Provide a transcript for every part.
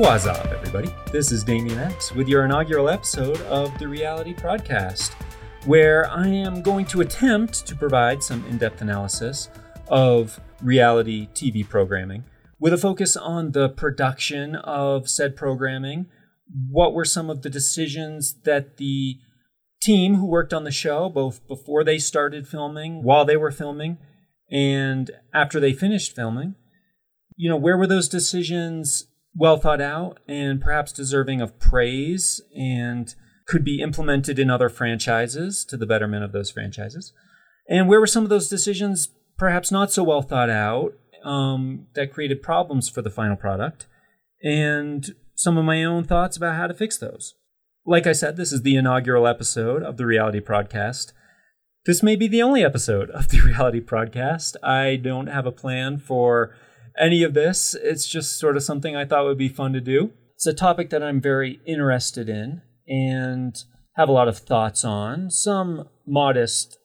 What's up, everybody? This is Damien X with your inaugural episode of the Reality Prodcast, where I am going to attempt to provide some in depth analysis of reality TV programming with a focus on the production of said programming. What were some of the decisions that the team who worked on the show, both before they started filming, while they were filming, and after they finished filming, you know, where were those decisions well thought out and perhaps deserving of praise and could be implemented in other franchises to the betterment of those franchises? And where were some of those decisions perhaps not so well thought out um, that created problems for the final product? And some of my own thoughts about how to fix those. Like I said, this is the inaugural episode of the Reality Prodcast. This may be the only episode of the Reality Prodcast. I don't have a plan for any of this. It's just sort of something I thought would be fun to do. It's a topic that I'm very interested in and have a lot of thoughts on, some modest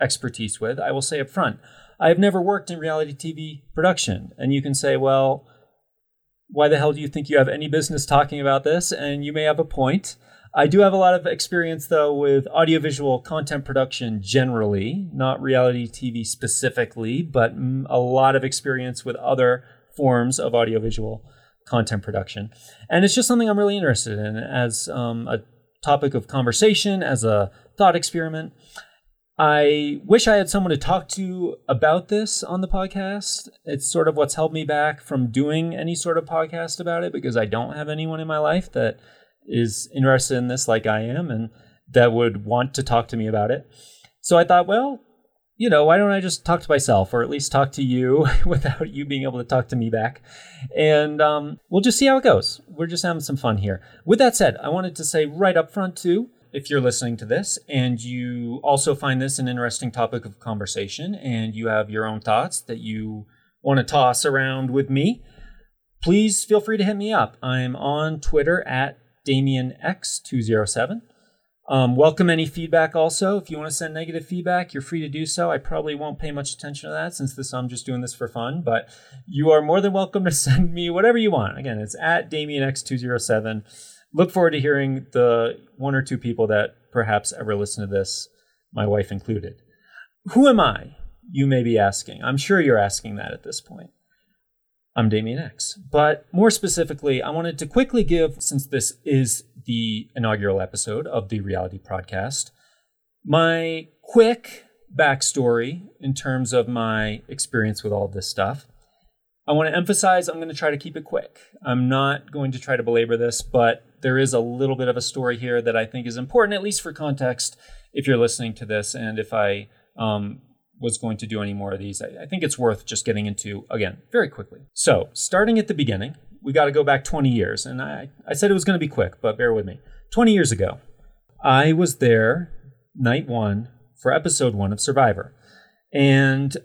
expertise with. I will say up front, I have never worked in reality TV production. And you can say, well, why the hell do you think you have any business talking about this? And you may have a point. I do have a lot of experience, though, with audiovisual content production generally, not reality TV specifically, but a lot of experience with other forms of audiovisual content production. And it's just something I'm really interested in as um, a topic of conversation, as a thought experiment. I wish I had someone to talk to about this on the podcast. It's sort of what's held me back from doing any sort of podcast about it because I don't have anyone in my life that is interested in this like I am and that would want to talk to me about it. So I thought, well, you know, why don't I just talk to myself or at least talk to you without you being able to talk to me back? And um, we'll just see how it goes. We're just having some fun here. With that said, I wanted to say right up front, too, if you're listening to this and you also find this an interesting topic of conversation and you have your own thoughts that you want to toss around with me, please feel free to hit me up. I'm on Twitter at DamienX207. Um, welcome any feedback also. If you want to send negative feedback, you're free to do so. I probably won't pay much attention to that since this I'm just doing this for fun, but you are more than welcome to send me whatever you want. Again, it's at DamienX207. Look forward to hearing the one or two people that perhaps ever listen to this, my wife included. Who am I? You may be asking. I'm sure you're asking that at this point. I'm Damien X. But more specifically, I wanted to quickly give, since this is the inaugural episode of the reality prodcast, my quick backstory in terms of my experience with all this stuff. I want to emphasize I'm going to try to keep it quick. I'm not going to try to belabor this, but there is a little bit of a story here that I think is important, at least for context, if you're listening to this and if I um, was going to do any more of these. I, I think it's worth just getting into again very quickly. So, starting at the beginning, we got to go back 20 years. And I, I said it was going to be quick, but bear with me. 20 years ago, I was there night one for episode one of Survivor. And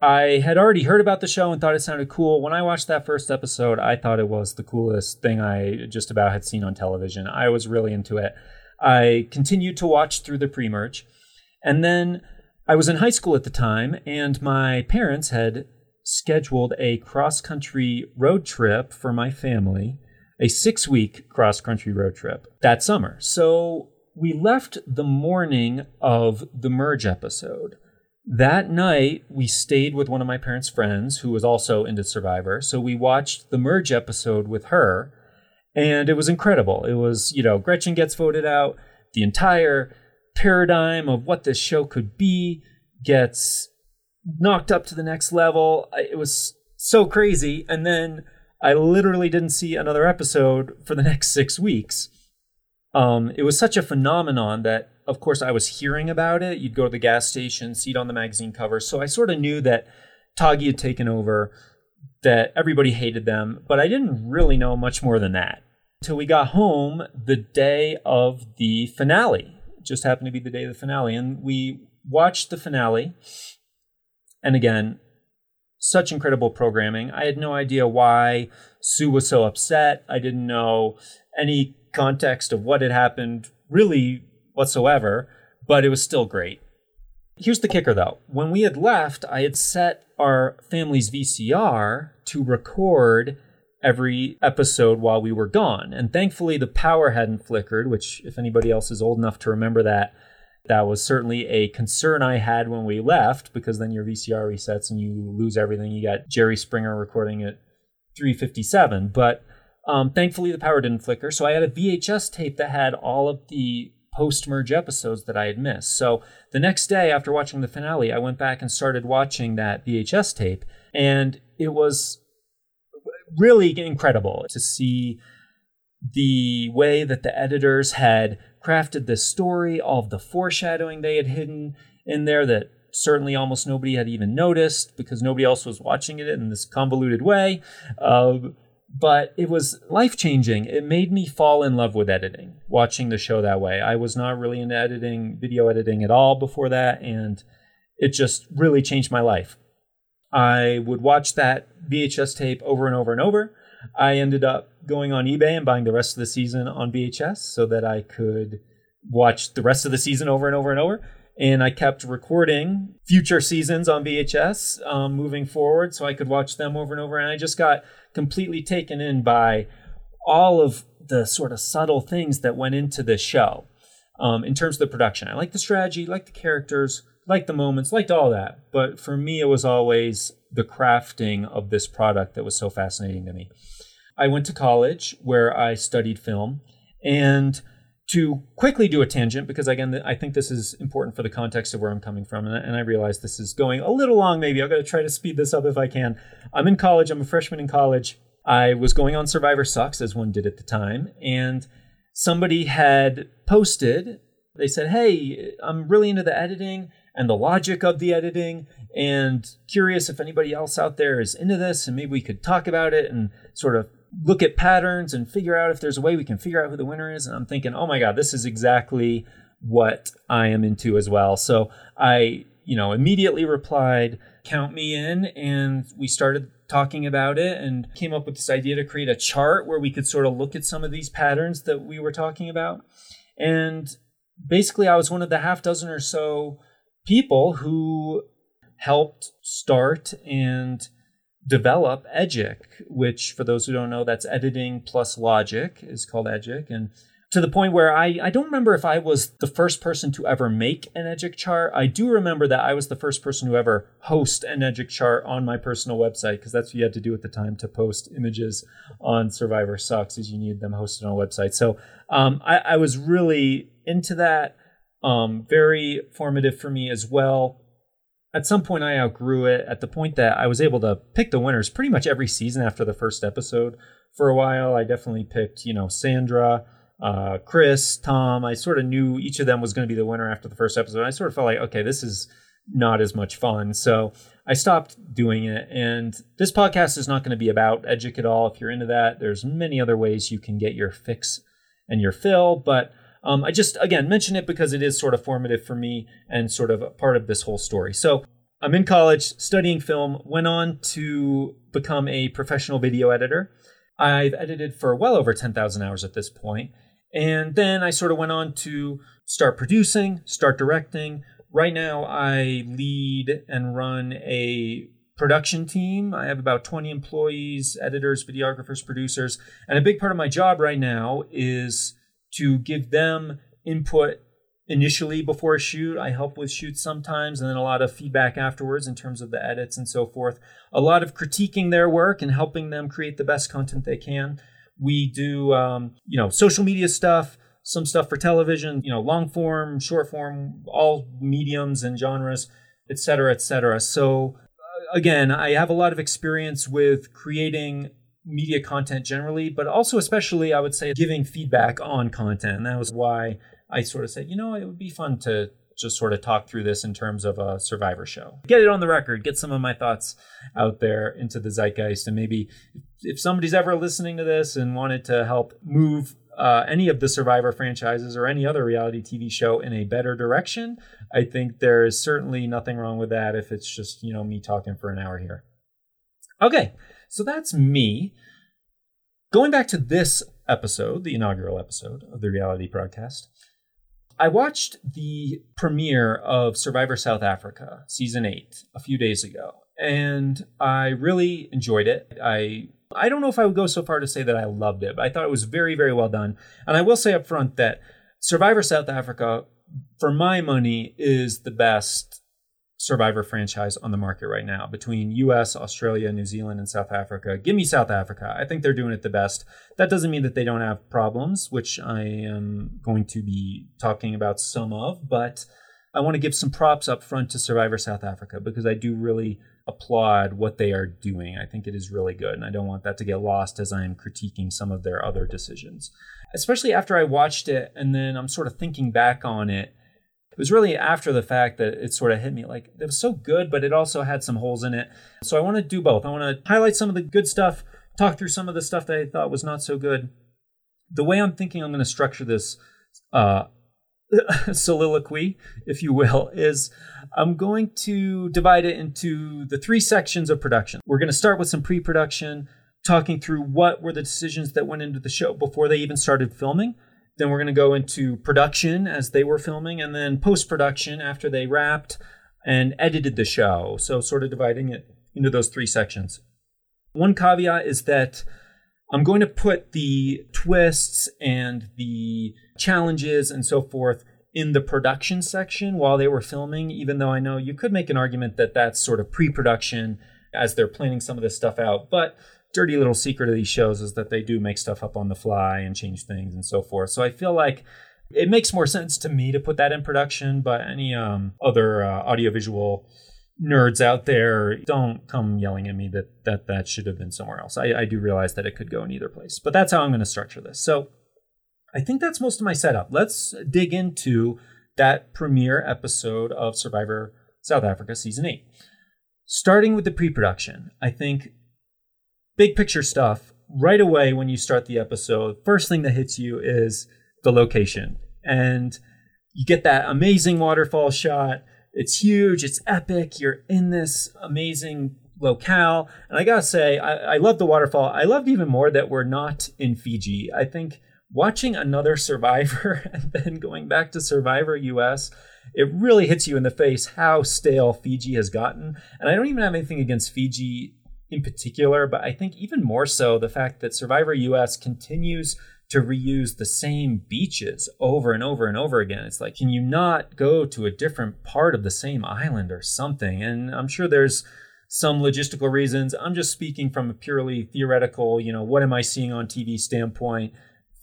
I had already heard about the show and thought it sounded cool. When I watched that first episode, I thought it was the coolest thing I just about had seen on television. I was really into it. I continued to watch through the pre merge. And then I was in high school at the time, and my parents had scheduled a cross country road trip for my family, a six week cross country road trip that summer. So we left the morning of the merge episode. That night, we stayed with one of my parents' friends who was also into Survivor. So we watched the merge episode with her, and it was incredible. It was, you know, Gretchen gets voted out, the entire paradigm of what this show could be gets knocked up to the next level. It was so crazy. And then I literally didn't see another episode for the next six weeks. Um, it was such a phenomenon that, of course, I was hearing about it. You'd go to the gas station, see it on the magazine cover. So I sort of knew that Tagi had taken over, that everybody hated them, but I didn't really know much more than that. Until we got home the day of the finale just happened to be the day of the finale. And we watched the finale. And again, such incredible programming. I had no idea why Sue was so upset. I didn't know any context of what had happened really whatsoever, but it was still great. Here's the kicker though. When we had left, I had set our family's VCR to record every episode while we were gone. And thankfully, the power hadn't flickered, which, if anybody else is old enough to remember that, that was certainly a concern I had when we left because then your VCR resets and you lose everything. You got Jerry Springer recording at 357. But um, thankfully, the power didn't flicker. So I had a VHS tape that had all of the post merge episodes that I had missed. So the next day after watching the finale, I went back and started watching that VHS tape. And it was really incredible to see the way that the editors had crafted this story, all of the foreshadowing they had hidden in there that certainly almost nobody had even noticed because nobody else was watching it in this convoluted way. Uh, but it was life changing. It made me fall in love with editing, watching the show that way. I was not really into editing, video editing at all before that, and it just really changed my life. I would watch that VHS tape over and over and over. I ended up going on eBay and buying the rest of the season on VHS so that I could watch the rest of the season over and over and over. And I kept recording future seasons on VHS um, moving forward so I could watch them over and over. And I just got completely taken in by all of the sort of subtle things that went into this show um, in terms of the production. I like the strategy, like the characters, liked the moments, liked all that. But for me, it was always the crafting of this product that was so fascinating to me. I went to college where I studied film. And to quickly do a tangent, because again, I think this is important for the context of where I'm coming from, and I, realize this is going a little long, maybe. I'm going to try to speed this up if I can. I'm in college, I'm a freshman in college. I was going on Survivor Sucks, as one did at the time, and somebody had posted, they said, Hey, I'm really into the editing and the logic of the editing and curious if anybody else out there is into this and maybe we could talk about it and sort of look at patterns and figure out if there's a way we can figure out who the winner is. And i'm thinking oh my god this is exactly what i am into as well. So i you know immediately replied count me in and we started talking about it and came up with this idea to create a chart where we could sort of look at some of these patterns that we were talking about. And basically i was one of the half dozen or so people who helped start and develop Edgic, which, for those who don't know, that's editing plus logic, is called Edgic. And to the point where I, I don't remember if I was the first person to ever make an Edgic chart. I do remember that I was the first person to ever host an Edgic chart on my personal website because that's what you had to do at the time to post images on Survivor Sucks is you need them hosted on a website. So um, I, I was really into that. Um, very formative for me as well. At some point, I outgrew it at the point that I was able to pick the winners pretty much every season after the first episode. For a while, I definitely picked, you know, Sandra, uh, Chris, Tom. I sort of knew each of them was going to be the winner after the first episode. I sort of felt like, okay, this is not as much fun. So I stopped doing it. And this podcast is not going to be about Edgic at all. If you're into that, there's many other ways you can get your fix and your fill. But um, I just, again, mention it because it is sort of formative for me and sort of a part of this whole story. So I'm in college studying film, went on to become a professional video editor. I've edited for well over 10,000 hours at this point. And then I sort of went on to start producing, start directing. Right now, I lead and run a production team. I have about 20 employees, editors, videographers, producers. And a big part of my job right now is to give them input initially before a shoot. I help with shoots sometimes, and then a lot of feedback afterwards in terms of the edits and so forth. A lot of critiquing their work and helping them create the best content they can. We do, um, you know, social media stuff, some stuff for television, you know, long form, short form, all mediums and genres, et cetera, et cetera. So, uh, again, I have a lot of experience with creating media content generally, but also especially I would say giving feedback on content. And that was why I sort of said, you know, it would be fun to just sort of talk through this in terms of a survivor show. Get it on the record, get some of my thoughts out there into the zeitgeist. And maybe if somebody's ever listening to this and wanted to help move uh, any of the survivor franchises or any other reality TV show in a better direction, I think there is certainly nothing wrong with that if it's just, you know, me talking for an hour here. Okay, so that's me. Going back to this episode, the inaugural episode of the reality prodcast, I watched the premiere of Survivor South Africa, season eight, a few days ago, and I really enjoyed it. I I don't know if I would go so far to say that I loved it, but I thought it was very, very well done. And I will say up front that Survivor South Africa, for my money, is the best Survivor franchise on the market right now between US, Australia, New Zealand, and South Africa. Give me South Africa. I think they're doing it the best. That doesn't mean that they don't have problems, which I am going to be talking about some of, but I want to give some props up front to Survivor South Africa because I do really applaud what they are doing. I think it is really good, and I don't want that to get lost as I am critiquing some of their other decisions. Especially after I watched it and then I'm sort of thinking back on it it was really after the fact that it sort of hit me like it was so good, but it also had some holes in it. So I want to do both. I want to highlight some of the good stuff, talk through some of the stuff that I thought was not so good. The way I'm thinking I'm going to structure this uh, soliloquy, if you will, is I'm going to divide it into the three sections of production. We're going to start with some pre production, talking through what were the decisions that went into the show before they even started filming. Then we're going to go into production as they were filming, and then post production after they wrapped and edited the show. So, sort of dividing it into those three sections. One caveat is that I'm going to put the twists and the challenges and so forth in the production section while they were filming, even though I know you could make an argument that that's sort of pre production as they're planning some of this stuff out. But dirty little secret of these shows is that they do make stuff up on the fly and change things and so forth. So I feel like it makes more sense to me to put that in production, but any um, other uh, audiovisual nerds out there don't come yelling at me that that, that should have been somewhere else. I, I do realize that it could go in either place, but that's how I'm going to structure this. So I think that's most of my setup. Let's dig into that premiere episode of Survivor South Africa season 8. Starting with the pre production, I think big picture stuff right away when you start the episode first thing that hits you is the location. And you get that amazing waterfall shot. It's huge. It's epic. You're in this amazing locale. And i gotta say I, I love the waterfall. I loved even more that we're not in fiji. I think watching another survivor and then going back to survivor us it really hits you in the face how stale fiji has gotten. And i don't even have anything against fiji in particular, but I think even more so the fact that Survivor US continues to reuse the same beaches over and over and over again. It's like, can you not go to a different part of the same island or something? And I'm sure there's some logistical reasons. I'm just speaking from a purely theoretical, you know, what am I seeing on TV standpoint.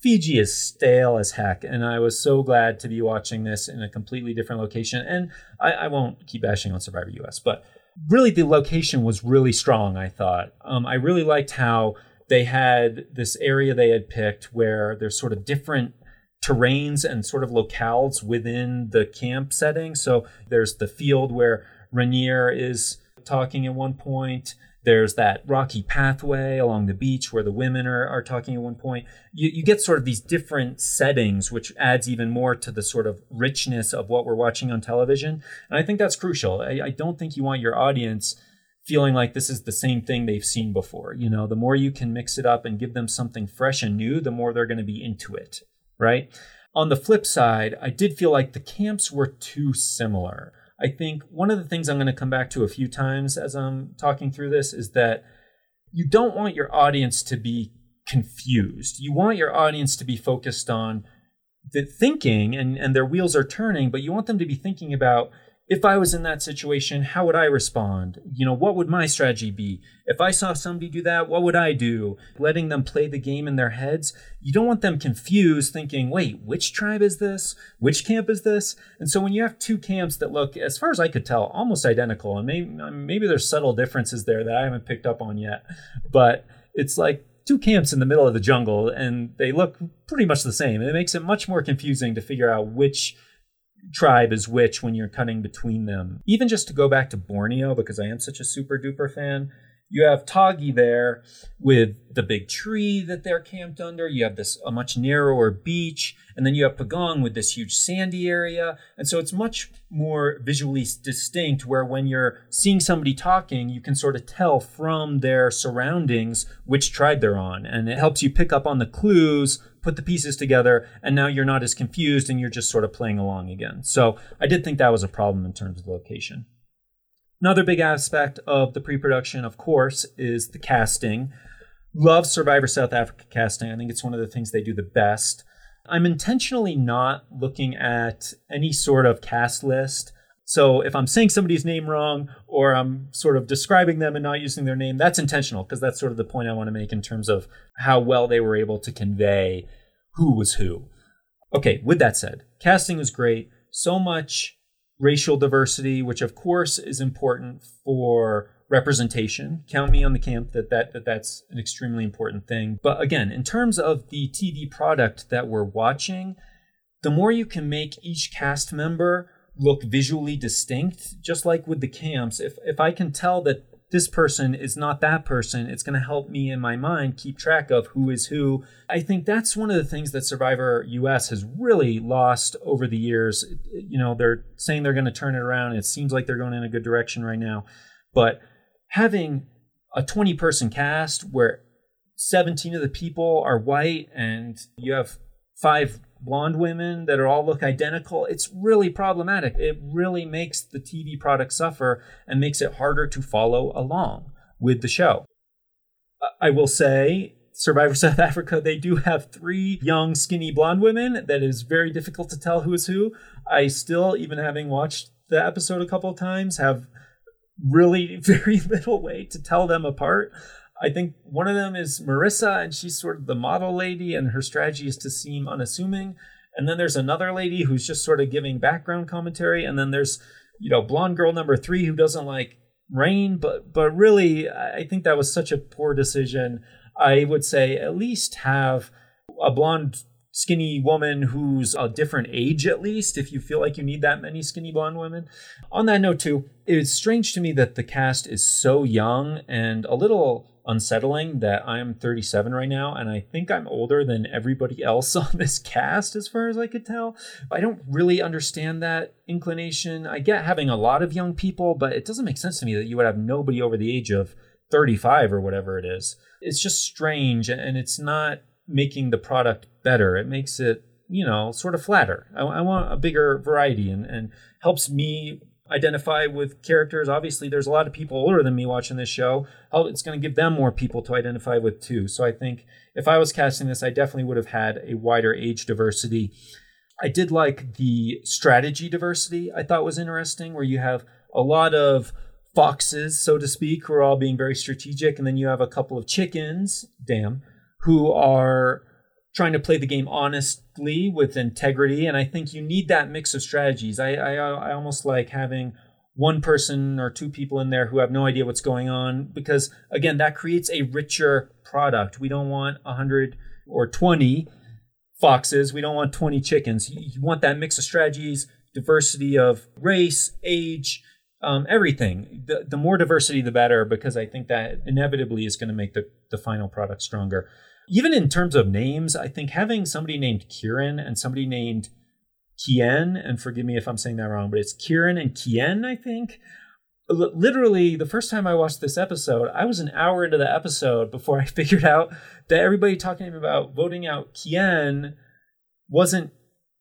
Fiji is stale as heck, and I was so glad to be watching this in a completely different location. And I, I won't keep bashing on Survivor US, but really the location was really strong i thought. Um, i really liked how they had this area they had picked where there's sort of different terrains and sort of locales within the camp setting. So there's the field where Raniere is talking at one point there's that rocky pathway along the beach where the women are, are talking at one point. You, you get sort of these different settings, which adds even more to the sort of richness of what we're watching on television. And I think that's crucial. I, I don't think you want your audience feeling like this is the same thing they've seen before. You know, the more you can mix it up and give them something fresh and new, the more they're going to be into it, right? On the flip side, I did feel like the camps were too similar. I think one of the things I'm going to come back to a few times as I'm talking through this is that you don't want your audience to be confused. You want your audience to be focused on the thinking and, and their wheels are turning, but you want them to be thinking about if I was in that situation, how would I respond? You know, what would my strategy be? If I saw somebody do that, what would I do? Letting them play the game in their heads. You don't want them confused thinking, wait, which tribe is this? Which camp is this? And so when you have two camps that look, as far as I could tell, almost identical, and maybe, um, maybe there's subtle differences there that I haven't picked up on yet, but it's like two camps in the middle of the jungle and they look pretty much the same. It makes it much more confusing to figure out which tribe is which when you're cutting between them. Even just to go back to Borneo, because I am such a super duper fan, you have Tagi there with the big tree that they're camped under. You have this a much narrower beach, and then you have Pagong with this huge sandy area. And so it's much more visually distinct where when you're seeing somebody talking, you can sort of tell from their surroundings which tribe they're on. And it helps you pick up on the clues put the pieces together, and now you're not as confused and you're just sort of playing along again. So I did think that was a problem in terms of location. Another big aspect of the pre production, of course, is the casting. Love Survivor South Africa casting. I think it's one of the things they do the best. I'm intentionally not looking at any sort of cast list. So if I'm saying somebody's name wrong or I'm sort of describing them and not using their name, that's intentional because that's sort of the point I want to make in terms of how well they were able to convey who was who. Okay, with that said, casting was great. So much racial diversity, which of course is important for representation. Count me on the camp that, that, that that's an extremely important thing. But again, in terms of the TV product that we're watching, the more you can make each cast member look visually distinct, just like with the camps, if, if I can tell that this person is not that person, it's going to help me in my mind keep track of who is who. I think that's one of the things that Survivor US has really lost over the years. You know, they're saying they're going to turn it around. It seems like they're going in a good direction right now. But having a 20 person cast where 17 of the people are white and you have five blonde women that are all look identical it's really problematic. It really makes the tv product suffer and makes it harder to follow along with the show. I will say survivor south africa they do have three young skinny blonde women that is very difficult to tell who is who. I still even having watched the episode a couple of times have really very little way to tell them apart. I think one of them is Marissa, and she's sort of the model lady, and her strategy is to seem unassuming. And then there's another lady who's just sort of giving background commentary. And then there's, you know, blonde girl number three who doesn't like rain, but but really, I think that was such a poor decision. I would say at least have a blonde skinny woman who's a different age at least if you feel like you need that many skinny blonde women on that note too it's strange to me that the cast is so young and a little unsettling that i'm 37 right now and i think i'm older than everybody else on this cast as far as i could tell i don't really understand that inclination i get having a lot of young people but it doesn't make sense to me that you would have nobody over the age of 35 or whatever it is it's just strange and it's not making the product better. It makes it, you know, sort of flatter. I, I want a bigger variety and, and helps me identify with characters. Obviously, there's a lot of people older than me watching this show. It's going to give them more people to identify with too. So I think if I was casting this, I definitely would have had a wider age diversity. I did like the strategy diversity, I thought was interesting, where you have a lot of foxes, so to speak, who are all being very strategic, and then you have a couple of chickens, damn, who are trying to play the game honestly with integrity. And I think you need that mix of strategies. I, I, I almost like having one person or two people in there who have no idea what's going on because again that creates a richer product we don't want 100 or 20 foxes we don't want 20 chickens you want that mix of strategies diversity of race age um, everything the, the more diversity the better because i think that inevitably is going to make the, the final product stronger even in terms of names, I think having somebody named Kieran and somebody named Kien, and forgive me if I'm saying that wrong, but it's Kieran and Kien, I think. L- literally, the first time I watched this episode, I was an hour into the episode before I figured out that everybody talking about voting out Kien wasn't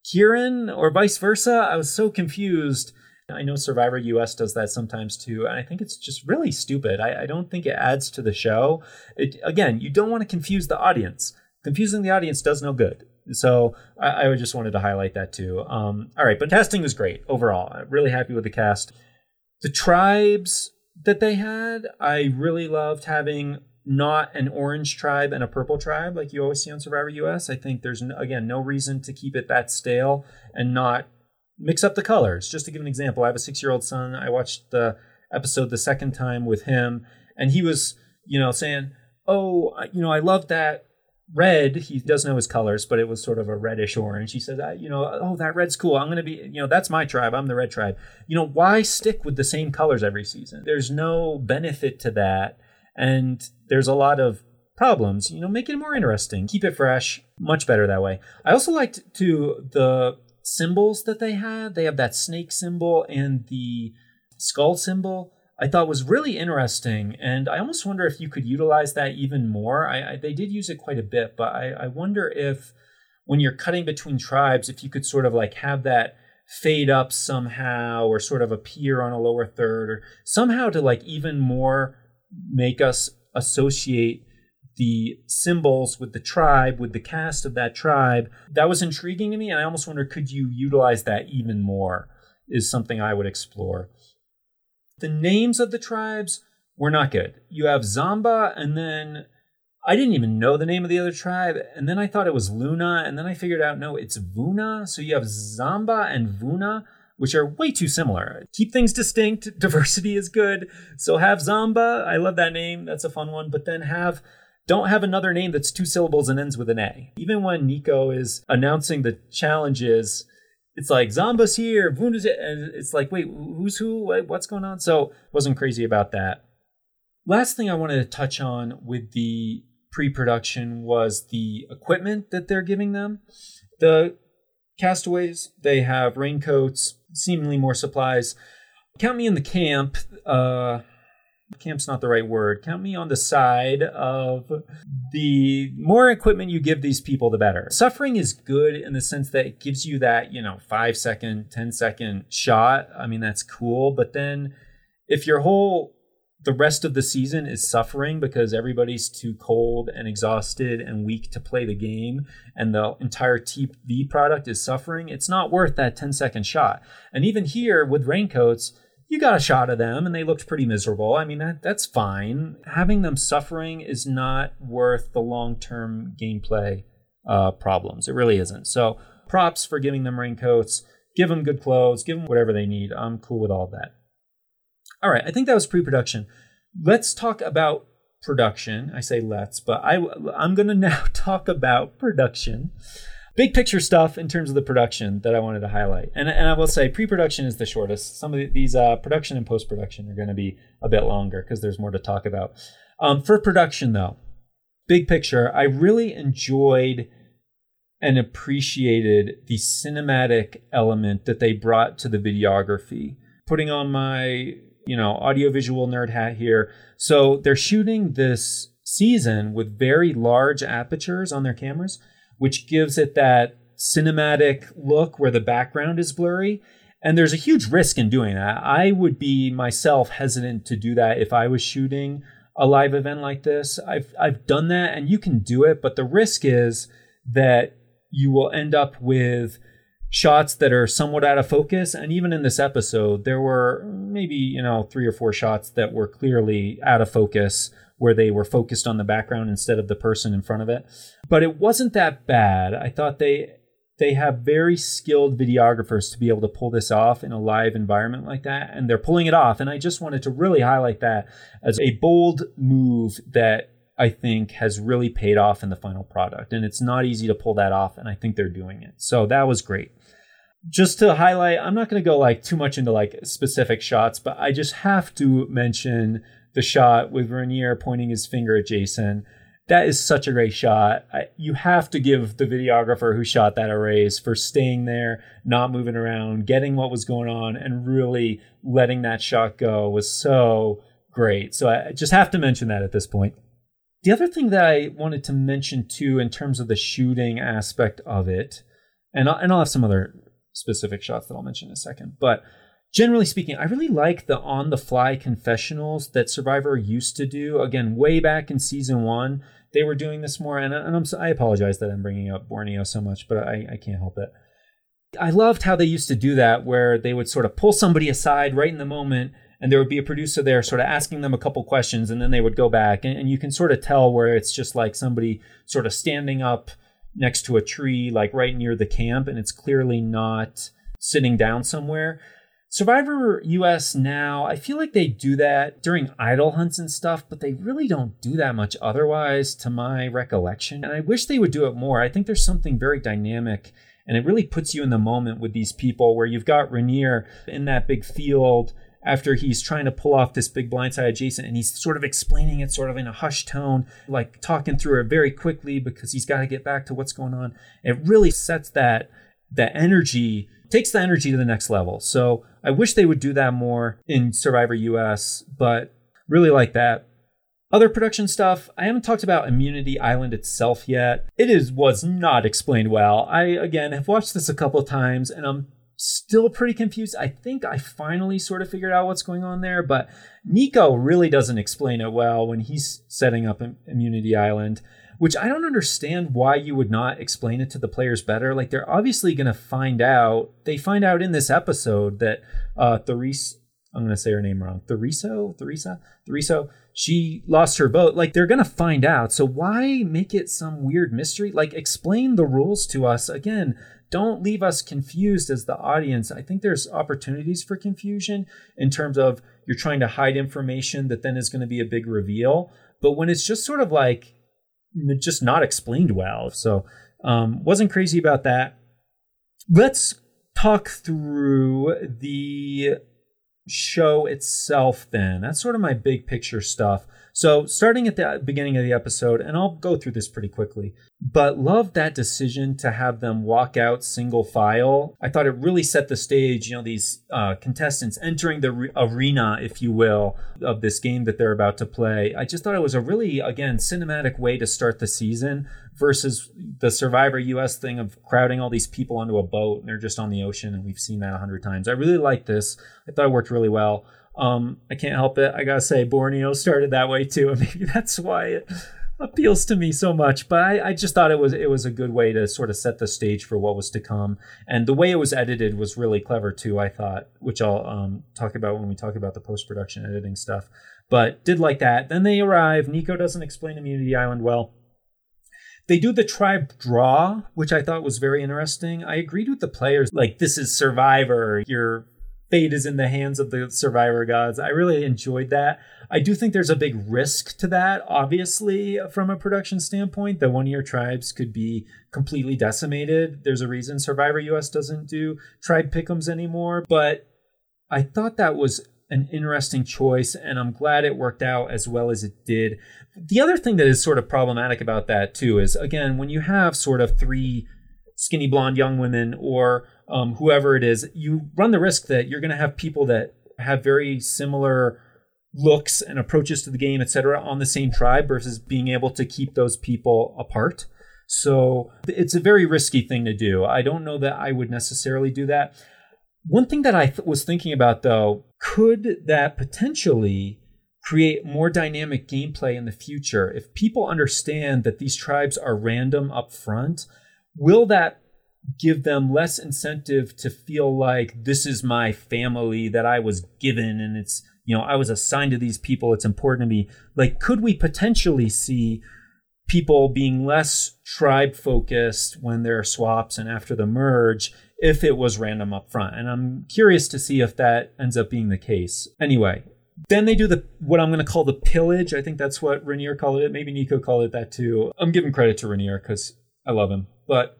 Kieran or vice versa. I was so confused. I know Survivor US does that sometimes too, and I think it's just really stupid. I, I don't think it adds to the show. It, again, you don't want to confuse the audience. Confusing the audience does no good. So I, I just wanted to highlight that too. Um, all right, but casting was great overall. I'm really happy with the cast. The tribes that they had, I really loved having not an orange tribe and a purple tribe like you always see on Survivor US. I think there's again no reason to keep it that stale and not mix up the colors. Just to give an example, I have a six year old son. I watched the episode the second time with him, and he was, you know, saying, "Oh, you know, I love that red." He doesn't know his colors, but it was sort of a reddish orange. He said, "You know, oh, that red's cool. I'm going to be, you know, that's my tribe. I'm the red tribe." You know, why stick with the same colors every season? There's no benefit to that, and there's a lot of problems. You know, make it more interesting. Keep it fresh. Much better that way. I also liked to the symbols that they had. They have that snake symbol and the skull symbol. I thought was really interesting, and I almost wonder if you could utilize that even more. I, I they did use it quite a bit, but I, I wonder if when you're cutting between tribes, if you could sort of like have that fade up somehow, or sort of appear on a lower third, or somehow to like even more make us associate the symbols with the tribe, with the cast of that tribe. That was intriguing to me, and I almost wonder could you utilize that even more? Is something I would explore. The names of the tribes were not good. You have Zamba, and then I didn't even know the name of the other tribe, and then I thought it was Luna, and then I figured out no, it's Vuna. So you have Zamba and Vuna, which are way too similar. Keep things distinct. Diversity is good. So have Zamba. I love that name. That's a fun one. But then have don't have another name that's two syllables and ends with an A. Even when Nico is announcing the challenges, it's like Zamba's here, Vuna's and it's like, wait, who's who? What's going on? So wasn't crazy about that. Last thing I wanted to touch on with the pre-production was the equipment that they're giving them. The castaways, they have raincoats, seemingly more supplies. Count me in the camp. Uh, camp's not the right word. Count me on the side of the more equipment you give these people, the better. Suffering is good in the sense that it gives you that, you know, five second, ten second shot. I mean, that's cool. But then if your whole the rest of the season is suffering because everybody's too cold and exhausted and weak to play the game and the entire TV product is suffering, it's not worth that 10 second shot. And even here with raincoats, you got a shot of them and they looked pretty miserable. I mean, that, that's fine. Having them suffering is not worth the long term gameplay uh, problems. It really isn't. So, props for giving them raincoats. Give them good clothes. Give them whatever they need. I'm cool with all that. All right, I think that was pre-production. Let's talk about production. I say let's, but I I'm going to now talk about production. Big picture stuff in terms of the production that I wanted to highlight. And, and I will say pre-production is the shortest. Some of these uh, production and post-production are going to be a bit longer because there's more to talk about. Um, for production though, big picture, I really enjoyed and appreciated the cinematic element that they brought to the videography. Putting on my you know, audiovisual nerd hat here. So they're shooting this season with very large apertures on their cameras, which gives it that cinematic look where the background is blurry. And there's a huge risk in doing that. I would be myself hesitant to do that if I was shooting a live event like this. I've I've done that and you can do it, but the risk is that you will end up with shots that are somewhat out of focus and even in this episode there were maybe you know three or four shots that were clearly out of focus where they were focused on the background instead of the person in front of it but it wasn't that bad i thought they they have very skilled videographers to be able to pull this off in a live environment like that and they're pulling it off and i just wanted to really highlight that as a bold move that I think has really paid off in the final product. And it's not easy to pull that off. And I think they're doing it. So that was great just to highlight, I'm not going to go like too much into like specific shots, but I just have to mention the shot with Vernier pointing his finger at Jason. That is such a great shot. I, you have to give the videographer who shot that a raise for staying there, not moving around, getting what was going on, and really letting that shot go was so great. So I just have to mention that at this point. The other thing that I wanted to mention too, in terms of the shooting aspect of it, and I'll, and I'll have some other specific shots that I'll mention in a second. But generally speaking, I really like the on the fly confessionals that Survivor used to do. Again, way back in season one, they were doing this more. And, and I'm, I apologize that I'm bringing up Borneo so much, but I, I can't help it. I loved how they used to do that, where they would sort of pull somebody aside right in the moment, and there would be a producer there sort of asking them a couple questions, and then they would go back. And, and you can sort of tell where it's just like somebody sort of standing up next to a tree, like right near the camp, and it's clearly not sitting down somewhere. Survivor US now, I feel like they do that during idol hunts and stuff, but they really don't do that much otherwise, to my recollection. And I wish they would do it more. I think there's something very dynamic and it really puts you in the moment with these people where you've got Rainier in that big field after he's trying to pull off this big blindside adjacent and he's sort of explaining it sort of in a hushed tone, like talking through it very quickly because he's got to get back to what's going on. It really sets that that energy, takes the energy to the next level. So I wish they would do that more in Survivor US, but really like that. Other production stuff, I haven't talked about Immunity Island itself yet. It is was not explained well. I again have watched this a couple of times and I'm still pretty confused. I think I finally sort of figured out what's going on there, but Nico really doesn't explain it well when he's setting up Immunity Island, which I don't understand why you would not explain it to the players better. Like they're obviously going to find out. They find out in this episode that uh, Therese, I'm going to say her name wrong, Theriso, Theresa, Theriso, she lost her vote. Like they're going to find out. So why make it some weird mystery? Like explain the rules to us again don't leave us confused as the audience. I think there's opportunities for confusion in terms of you're trying to hide information that then is going to be a big reveal. But when it's just sort of like just not explained well. So um, wasn't crazy about that. Let's talk through the show itself then. That's sort of my big picture stuff. So, starting at the beginning of the episode, and I'll go through this pretty quickly, but love that decision to have them walk out single file. I thought it really set the stage, you know, these uh, contestants entering the re- arena, if you will, of this game that they're about to play. I just thought it was a really, again, cinematic way to start the season versus the Survivor US thing of crowding all these people onto a boat and they're just on the ocean, and we've seen that a hundred times. I really like this. I thought it worked really well. Um, I can't help it. I gotta say, Borneo started that way too, and maybe that's why it appeals to me so much. But I, I, just thought it was it was a good way to sort of set the stage for what was to come, and the way it was edited was really clever too. I thought, which I'll um, talk about when we talk about the post production editing stuff. But did like that. Then they arrive. Nico doesn't explain Immunity Island well. They do the tribe draw, which I thought was very interesting. I agreed with the players. Like, this is Survivor. You're fate is in the hands of the survivor gods. I really enjoyed that. I do think there's a big risk to that, obviously, from a production standpoint, that one your tribes could be completely decimated. There's a reason Survivor US doesn't do tribe pickums anymore, but I thought that was an interesting choice, and I'm glad it worked out as well as it did. The other thing that is sort of problematic about that, too, is again, when you have sort of three skinny blonde young women or um, whoever it is, you run the risk that you're going to have people that have very similar looks and approaches to the game, etc., on the same tribe versus being able to keep those people apart. So it's a very risky thing to do. I don't know that I would necessarily do that. One thing that I th- was thinking about though, could that potentially create more dynamic gameplay in the future? If people understand that these tribes are random up front, will that give them less incentive to feel like this is my family that I was given and it's you know I was assigned to these people it's important to me like could we potentially see people being less tribe focused when there are swaps and after the merge if it was random up front and I'm curious to see if that ends up being the case anyway then they do the what I'm going to call the pillage. I think that's what Raniere called it. Maybe Nico called it that too. I'm giving credit to Raniere because I love him. But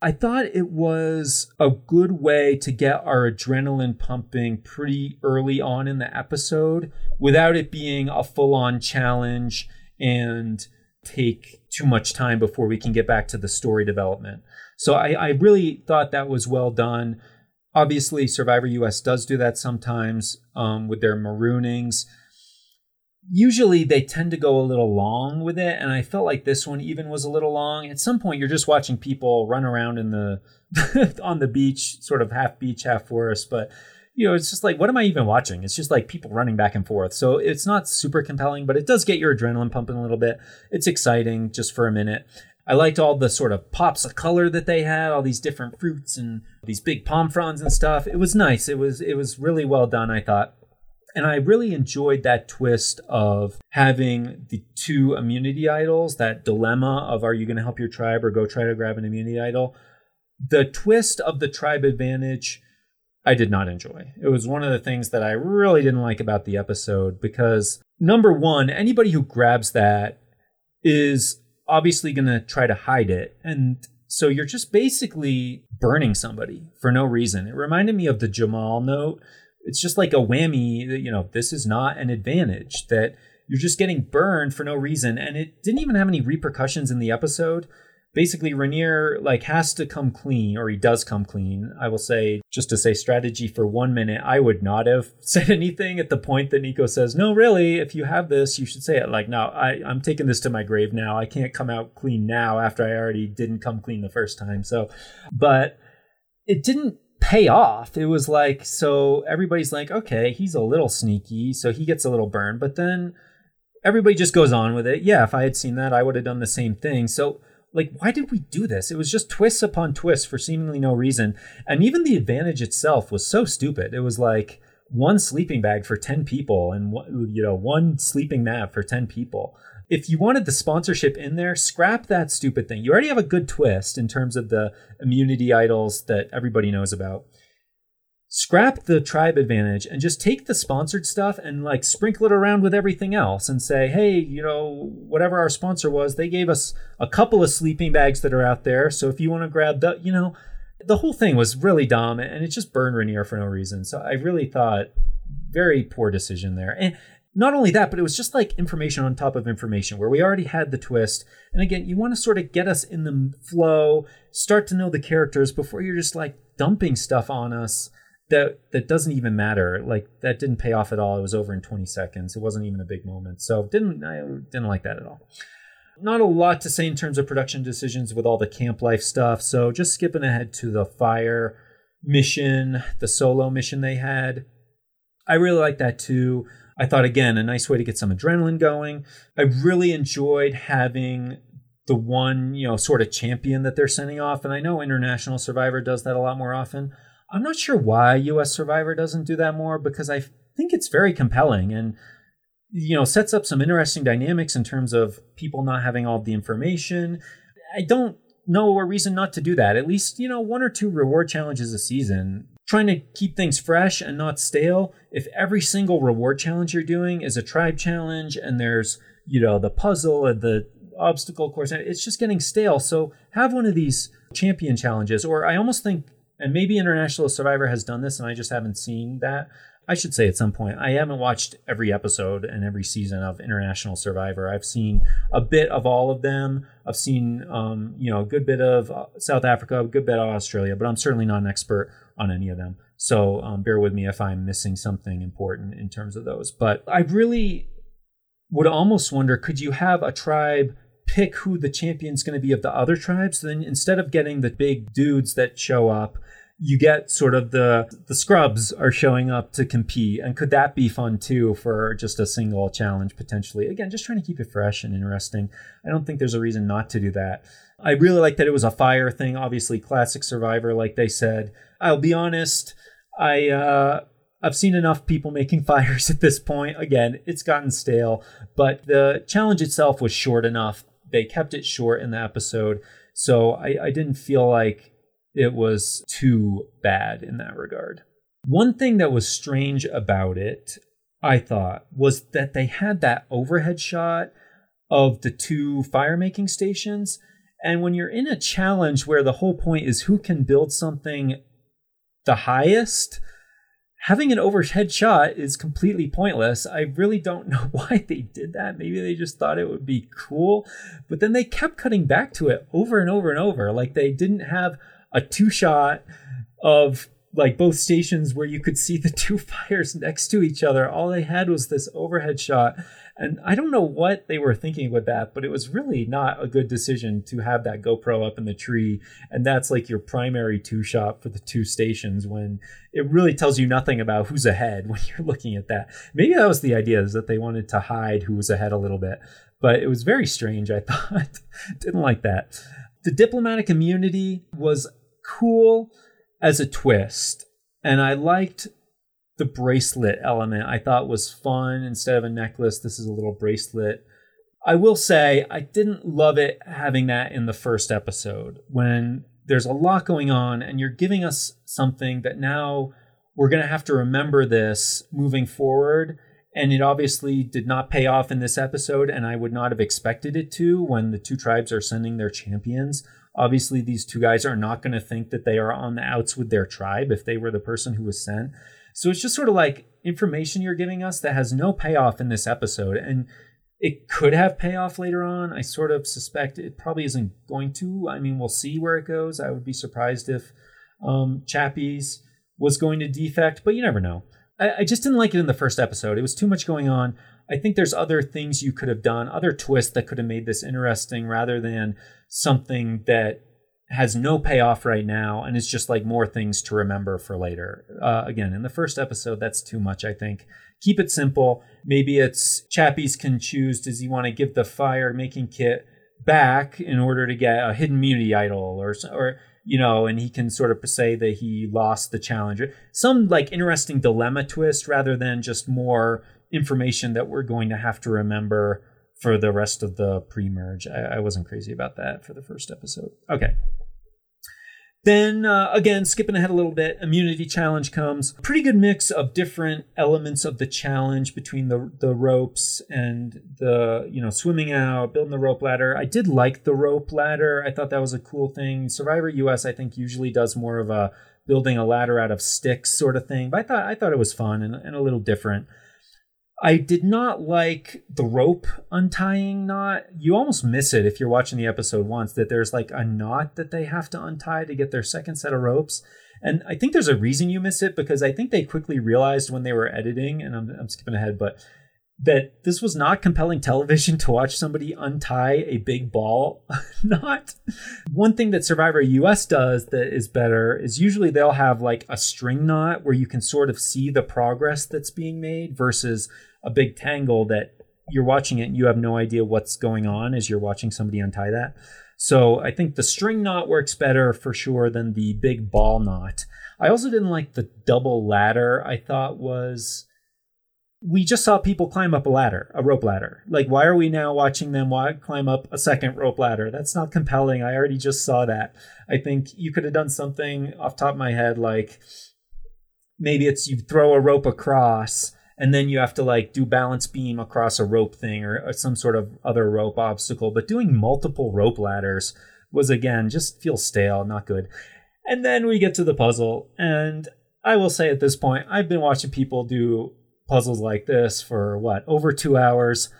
I thought it was a good way to get our adrenaline pumping pretty early on in the episode without it being a full on challenge and take too much time before we can get back to the story development. So I, I really thought that was well done. Obviously, Survivor US does do that sometimes um, with their maroonings usually they tend to go a little long with it and i felt like this one even was a little long at some point you're just watching people run around in the on the beach sort of half beach half forest but you know it's just like what am i even watching it's just like people running back and forth so it's not super compelling but it does get your adrenaline pumping a little bit it's exciting just for a minute I liked all the sort of pops of color that they had, all these different fruits and these big palm fronds and stuff. It was nice. It was it was really well done, I thought. And I really enjoyed that twist of having the two immunity idols, that dilemma of are you going to help your tribe or go try to grab an immunity idol? The twist of the tribe advantage, I did not enjoy. It was one of the things that I really didn't like about the episode because, number one, anybody who grabs that is obviously going to try to hide it. And so you're just basically burning somebody for no reason. It reminded me of the Jamal note it's just like a whammy you know, this is not an advantage, that you're just getting burned for no reason. And it didn't even have any repercussions in the episode. Basically, Raniere like has to come clean, or he does come clean. I will say, just to say strategy for one minute, I would not have said anything at the point that Nico says, No, really, if you have this, you should say it. Like, no, I, I'm taking this to my grave now. I can't come out clean now after I already didn't come clean the first time. So, but it didn't pay off. It was like, so everybody's like, okay, he's a little sneaky, so he gets a little burn. But then everybody just goes on with it. Yeah, if I had seen that, I would have done the same thing. So, like, why did we do this? It was just twists upon twists for seemingly no reason. And even the advantage itself was so stupid. It was like one sleeping bag for 10 people and, you know, one sleeping mat for 10 people if you wanted the sponsorship in there, scrap that stupid thing. You already have a good twist in terms of the immunity idols that everybody knows about. Scrap the tribe advantage and just take the sponsored stuff and like sprinkle it around with everything else and say, hey, you know, whatever our sponsor was, they gave us a couple of sleeping bags that are out there. So if you want to grab the, you know, the whole thing was really dumb and it just burned Raniere for no reason. So I really thought very poor decision there. And not only that, but it was just like information on top of information where we already had the twist. And again, you want to sort of get us in the flow, start to know the characters before you're just like dumping stuff on us that that doesn't even matter. Like that didn't pay off at all. It was over in 20 seconds. It wasn't even a big moment. So didn't I didn't like that at all. Not a lot to say in terms of production decisions with all the camp life stuff. So just skipping ahead to the fire mission, the solo mission they had. I really like that too. I thought, again, a nice way to get some adrenaline going. I really enjoyed having the one, you know, sort of champion that they're sending off. And I know International Survivor does that a lot more often. I'm not sure why US Survivor doesn't do that more because I think it's very compelling and you know sets up some interesting dynamics in terms of people not having all the information. I don't know a reason not to do that. At least, you know, one or two reward challenges a season trying to keep things fresh and not stale, if every single reward challenge you're doing is a tribe challenge and there's, you know, the puzzle and the obstacle course, it's just getting stale. So have one of these champion challenges, or I almost think, and maybe International Survivor has done this and I just haven't seen that. I should say at some point, I haven't watched every episode and every season of International Survivor. I've seen a bit of all of them. I've seen, um, you know, a good bit of uh, South Africa, a good bit of Australia, but I'm certainly not an expert on any of them. So um, bear with me if I'm missing something important in terms of those. But I really would almost wonder could you have a tribe pick who the champion's going to be of the other tribes? Then instead of getting the big dudes that show up, you get sort of the the scrubs are showing up to compete. And could that be fun too for just a single challenge potentially? Again just trying to keep it fresh and interesting. I don't think there's a reason not to do that. I really like that it was a fire thing. Obviously classic survivor like they said. I'll be honest, I uh, I've seen enough people making fires at this point. Again, it's gotten stale, but the challenge itself was short enough. They kept it short in the episode, so I, I didn't feel like it was too bad in that regard. One thing that was strange about it, I thought, was that they had that overhead shot of the two fire making stations. And when you're in a challenge where the whole point is who can build something the highest, having an overhead shot is completely pointless. I really don't know why they did that. Maybe they just thought it would be cool, but then they kept cutting back to it over and over and over. Like they didn't have a two shot of like both stations where you could see the two fires next to each other. All they had was this overhead shot and I don't know what they were thinking with that, but it was really not a good decision to have that GoPro up in the tree. And that's like your primary two shot for the two stations when it really tells you nothing about who's ahead when you're looking at that. Maybe that was the idea is that they wanted to hide who was ahead a little bit, but it was very strange. I thought, didn't like that. The diplomatic immunity was cool as a twist. And I liked the bracelet element I thought was fun. Instead of a necklace, this is a little bracelet. I will say I didn't love it having that in the first episode when there's a lot going on and you're giving us something that now we're going to have to remember this moving forward. And it obviously did not pay off in this episode, and I would not have expected it to when the two tribes are sending their champions. Obviously, these two guys are not going to think that they are on the outs with their tribe if they were the person who was sent. So it's just sort of like information you're giving us that has no payoff in this episode. And it could have payoff later on. I sort of suspect it probably isn't going to. I mean, we'll see where it goes. I would be surprised if um, Chappies was going to defect, but you never know. I, I just didn't like it in the first episode. It was too much going on. I think there's other things you could have done, other twists that could have made this interesting rather than something that has no payoff right now and it's just like more things to remember for later. Uh, again, in the first episode, that's too much, I think. Keep it simple. Maybe it's Chappies can choose does he want to give the fire making kit back in order to get a hidden immunity idol or or you know and he can sort of say that he lost the challenge some like interesting dilemma twist rather than just more information that we're going to have to remember for the rest of the pre-merge I, I wasn't crazy about that for the first episode okay then uh, again, skipping ahead a little bit, immunity challenge comes. Pretty good mix of different elements of the challenge between the the ropes and the you know swimming out, building the rope ladder. I did like the rope ladder. I thought that was a cool thing. Survivor US, I think, usually does more of a building a ladder out of sticks sort of thing. But I thought I thought it was fun and, and a little different. I did not like the rope untying knot. You almost miss it if you're watching the episode once that there's like a knot that they have to untie to get their second set of ropes. And I think there's a reason you miss it because I think they quickly realized when they were editing, and I'm, I'm skipping ahead, but that this was not compelling television to watch somebody untie a big ball knot. One thing that Survivor US does that is better is usually they'll have like a string knot where you can sort of see the progress that's being made versus a big tangle that you're watching it and you have no idea what's going on as you're watching somebody untie that. So I think the string knot works better for sure than the big ball knot. I also didn't like the double ladder. I thought was we just saw people climb up a ladder, a rope ladder. Like, why are we now watching them climb up a second rope ladder? That's not compelling. I already just saw that. I think you could have done something off top of my head, like maybe it's you throw a rope across and then you have to like do balance beam across a rope thing or, or some sort of other rope obstacle. But doing multiple rope ladders was again just feels stale, not good. And then we get to the puzzle, and I will say at this point, I've been watching people do puzzles like this for what over two hours.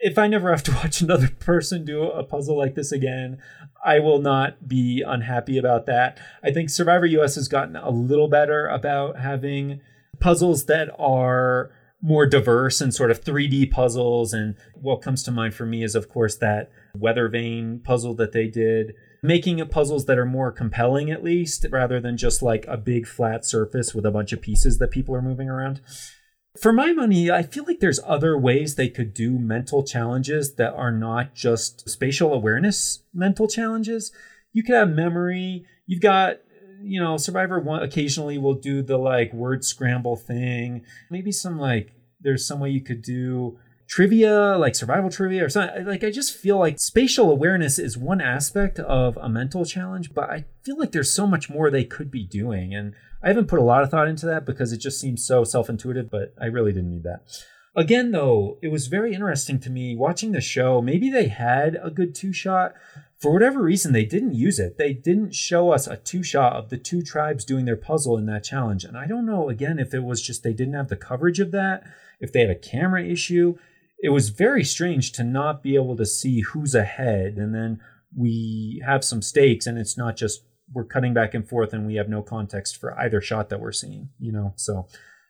If I never have to watch another person do a puzzle like this again, I will not be unhappy about that. I think Survivor US has gotten a little better about having puzzles that are more diverse and sort of 3D puzzles. And what comes to mind for me is, of course, that weather vane puzzle that they did, making puzzles that are more compelling, at least, rather than just like a big flat surface with a bunch of pieces that people are moving around. For my money, I feel like there's other ways they could do mental challenges that are not just spatial awareness mental challenges. You could have memory. You've got you know, Survivor one occasionally will do the like word scramble thing. Maybe some like there's some way you could do trivia, like survival trivia or something. Like I just feel like spatial awareness is one aspect of a mental challenge, but I feel like there's so much more they could be doing. And I haven't put a lot of thought into that because it just seems so self-intuitive, but I really didn't need that. Again, though, it was very interesting to me watching the show. Maybe they had a good two shot, for whatever reason, they didn't use it. They didn't show us a two shot of the two tribes doing their puzzle in that challenge. And I don't know, again, if it was just they didn't have the coverage of that, if they had a camera issue. It was very strange to not be able to see who's ahead. And then we have some stakes, and it's not just we're cutting back and forth and we have no context for either shot that we're seeing, you know? So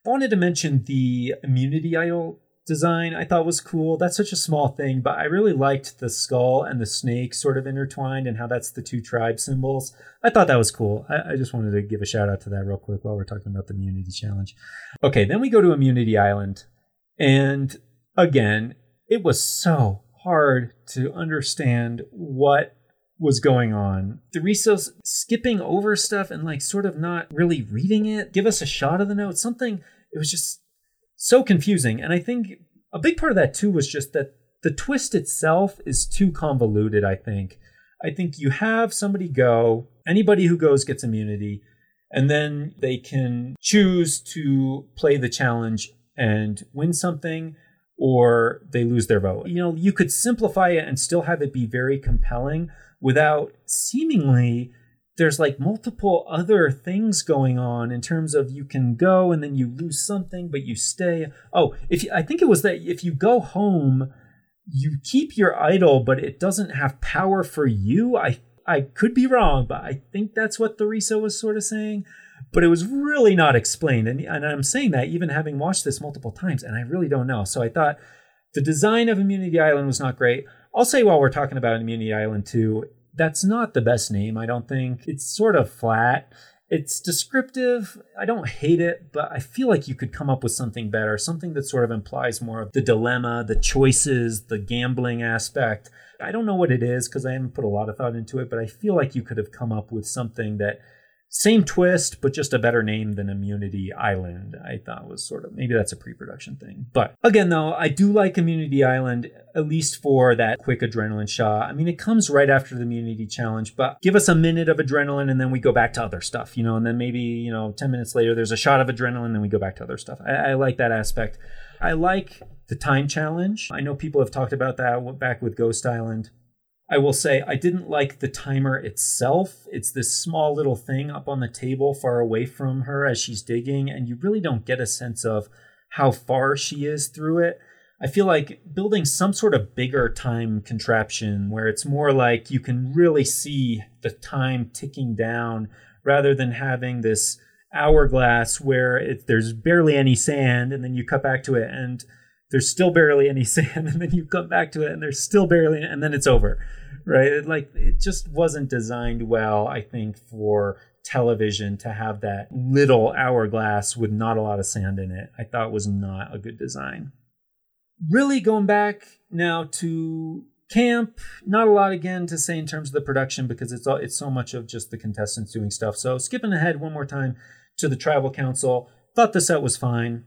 I wanted to mention the immunity idol design I thought was cool. That's such a small thing, but I really liked the skull and the snake sort of intertwined and how that's the two tribe symbols. I thought that was cool. I, I, just wanted to give a shout out to that real quick while we're talking about the immunity challenge. Okay, then we go to Immunity Island. And again, it was so hard to understand what was going on. Theresa's skipping over stuff and like sort of not really reading it. Give us a shot of the note. Something, it was just so confusing. And I think a big part of that too was just that the twist itself is too convoluted, I think. I think you have somebody go, anybody who goes gets immunity, and then they can choose to play the challenge and win something or they lose their vote. You know, you could simplify it and still have it be very compelling without seemingly there's like multiple other things going on in terms of you can go and then you lose something but you stay. Oh if you, i think it was that if you go home you keep your idol but it doesn't have power for you. I i could be wrong but i think that's what Theresa was sort of saying but it was really not explained and, and i'm saying that even having watched this multiple times and i really don't know so i thought the design of immunity island was not great i'll say while we're talking about immunity island too That's not the best name, I don't think. It's sort of flat. It's descriptive. I don't hate it, but I feel like you could come up with something better, something that sort of implies more of the dilemma, the choices, the gambling aspect. I don't know what it is because I haven't put a lot of thought into it, but I feel like you could have come up with something that same twist, but just a better name than Immunity Island, I thought was sort of maybe that's a pre production thing. But again, though, I do like Immunity Island, at least for that quick adrenaline shot. I mean, it comes right after the Immunity Challenge, but give us a minute of adrenaline and then we go back to other stuff, you know, and then maybe, you know, 10 minutes later, there's a shot of adrenaline, and then we go back to other stuff. I, I like that aspect. I like the time challenge. I know people have talked about that back with Ghost Island. I will say I didn't like the timer itself. It's this small little thing up on the table far away from her as she's digging, and you really don't get a sense of how far she is through it. I feel like building some sort of bigger time contraption where it's more like you can really see the time ticking down rather than having this hourglass where it, there's barely any sand and then you cut back to it and there's still barely any sand and then you come back to it and there's still barely and then it's over right? It, like it just wasn't designed well i think for television to have that little hourglass with not a lot of sand in it. I thought was not a good design. Really going back now to camp not a lot again to say in terms of the production because it's all, it's so much of just the contestants doing stuff. So skipping ahead one more time to the tribal council thought the set was fine.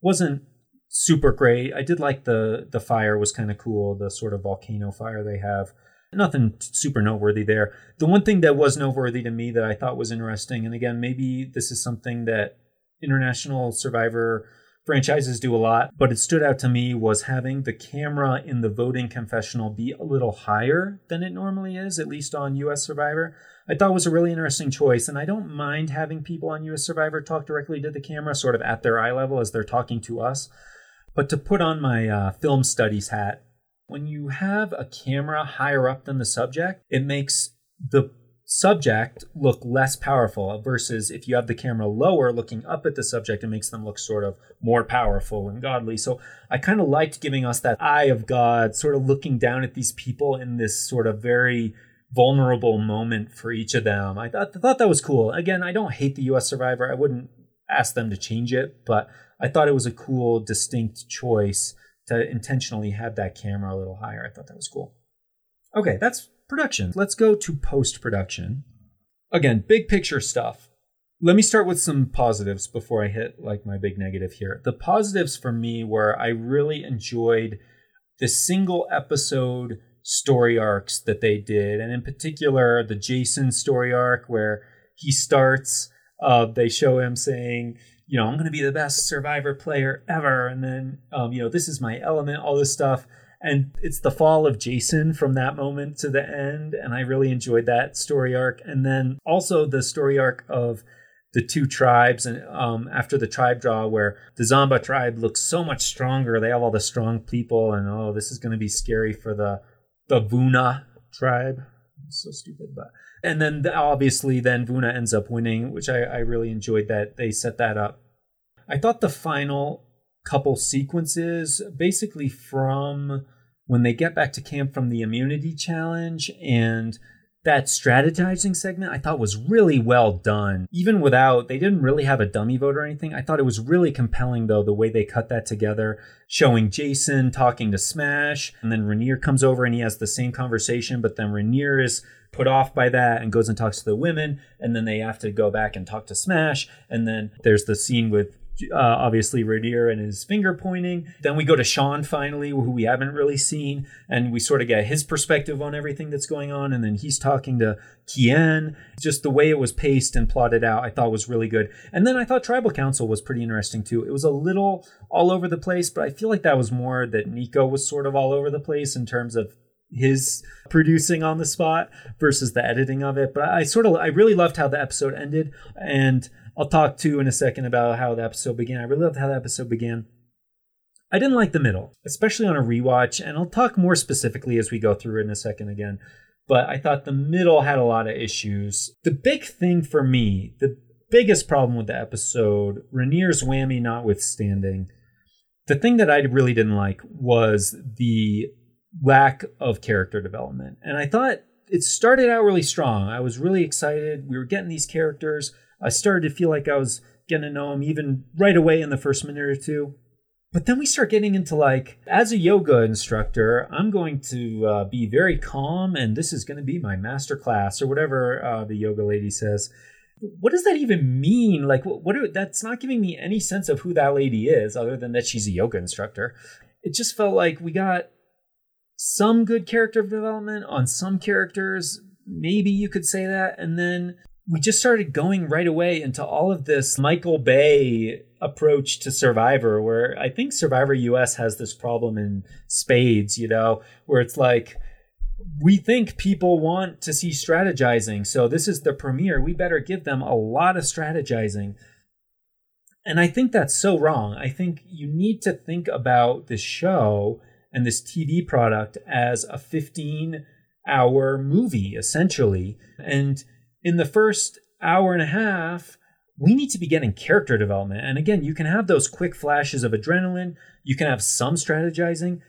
Wasn't super great. I did like the the fire was kind of cool, the sort of volcano fire they have. Nothing super noteworthy there. The one thing that was noteworthy to me that I thought was interesting, and again, maybe this is something that international survivor franchises do a lot, but it stood out to me was having the camera in the voting confessional be a little higher than it normally is, at least on US Survivor. I thought was a really interesting choice, and I don't mind having people on US Survivor talk directly to the camera, sort of at their eye level as they're talking to us. But to put on my uh, film studies hat, when you have a camera higher up than the subject, it makes the subject look less powerful versus if you have the camera lower looking up at the subject it makes them look sort of more powerful and godly. So i kind of liked giving us that eye of god sort of looking down at these people in this sort of very vulnerable moment for each of them. I thought, I thought that was cool. Again i don't hate the us survivor. I wouldn't ask them to change it but I thought it was a cool, distinct choice to intentionally have that camera a little higher. I thought that was cool. Okay, that's production. Let's go to post production. Again, big picture stuff. Let me start with some positives before I hit like my big negative here. The positives for me were I really enjoyed the single episode story arcs that they did, and in particular the Jason story arc where he starts. Uh, they show him saying, you know, I'm going to be the best survivor player ever. And then, um, you know, this is my element, all this stuff. And it's the fall of Jason from that moment to the end. And I really enjoyed that story arc. And then also the story arc of the two tribes and um, after the tribe draw where the Zamba tribe looks so much stronger. They have all the strong people and oh, this is going to be scary for the, the Vuna tribe. It's so stupid, but and then obviously then Vuna ends up winning, which I, I really enjoyed that they set that up. I thought the final couple sequences, basically from when they get back to camp from the immunity challenge and that strategizing segment I thought was really well done. Even without, they didn't really have a dummy vote or anything. I thought it was really compelling, though, the way they cut that together, showing Jason talking to Smash, and then Raniere comes over and he has the same conversation, but then Raniere is put off by that and goes and talks to the women and then they have to go back and talk to smash and then there's the scene with uh, obviously Raniere and his finger pointing. Then we go to Sean finally, who we haven't really seen, and we sort of get his perspective on everything that's going on. And then he's talking to Kian. Just the way it was paced and plotted out, I thought was really good. And then I thought Tribal Council was pretty interesting too. It was a little all over the place, but I feel like that was more that Nico was sort of all over the place in terms of his producing on the spot versus the editing of it. But I sort of I really loved how the episode ended, and I'll talk to in a second about how the episode began. I really loved how the episode began. I didn't like the middle, especially on a rewatch, and I'll talk more specifically as we go through it in a second again. But I thought the middle had a lot of issues. The big thing for me, the biggest problem with the episode, Raniere's whammy notwithstanding, the thing that I really didn't like was the lack of character development. And I thought it started out really strong. I was really excited. We were getting these characters. I started to feel like I was getting to know him even right away in the first minute or two. But then we start getting into like, as a yoga instructor, I'm going to uh, be very calm, and this is going to be my master class or whatever uh, the yoga lady says. What does that even mean? Like, what? what that's not giving me any sense of who that lady is, other than that she's a yoga instructor. It just felt like we got some good character development on some characters. Maybe you could say that, and then we just started going right away into all of this Michael Bay approach to Survivor, where I think Survivor US has this problem in spades, you know, where it's like, we think people want to see strategizing. So this is the premiere. We better give them a lot of strategizing. And I think that's so wrong. I think you need to think about this show and this TV product as a 15 hour movie, essentially. And in the first hour and a half, we need to be getting character development. And again, you can have those quick flashes of adrenaline, you can have some strategizing,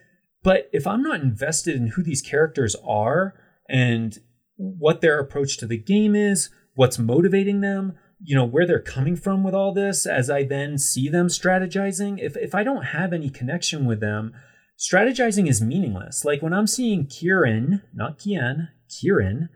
but if I'm not invested in who these characters are and what their approach to the game is, what's motivating them, you know, where they're coming from with all this, as I then see them strategizing, if, if I don't have any connection with them, strategizing is meaningless. Like when I'm seeing Kieran, not Kian, Kieran,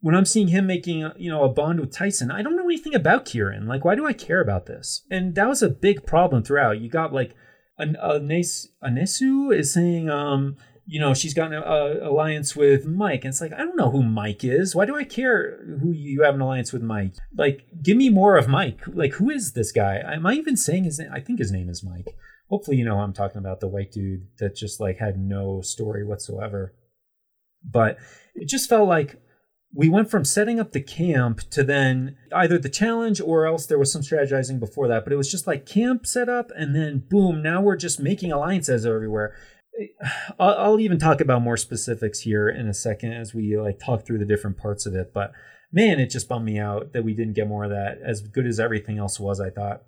when I'm seeing him making you know a bond with Tyson, I don't know anything about Kieran. Like, why do I care about this? And that was a big problem throughout. You got like an Anesu is saying, um, you know, she's got an uh, alliance with Mike, and it's like I don't know who Mike is. Why do I care who you have an alliance with Mike? Like, give me more of Mike. Like, who is this guy? Am I even saying his name? I think his name is Mike. Hopefully, you know I'm talking about the white dude that just like had no story whatsoever. But it just felt like we went from setting up the camp to then either the challenge or else there was some strategizing before that but it was just like camp set up and then boom now we're just making alliances everywhere. I'll, I'll, even talk about more specifics here in a second as we like talk through the different parts of it but man it just bummed me out that we didn't get more of that as good as everything else was i thought.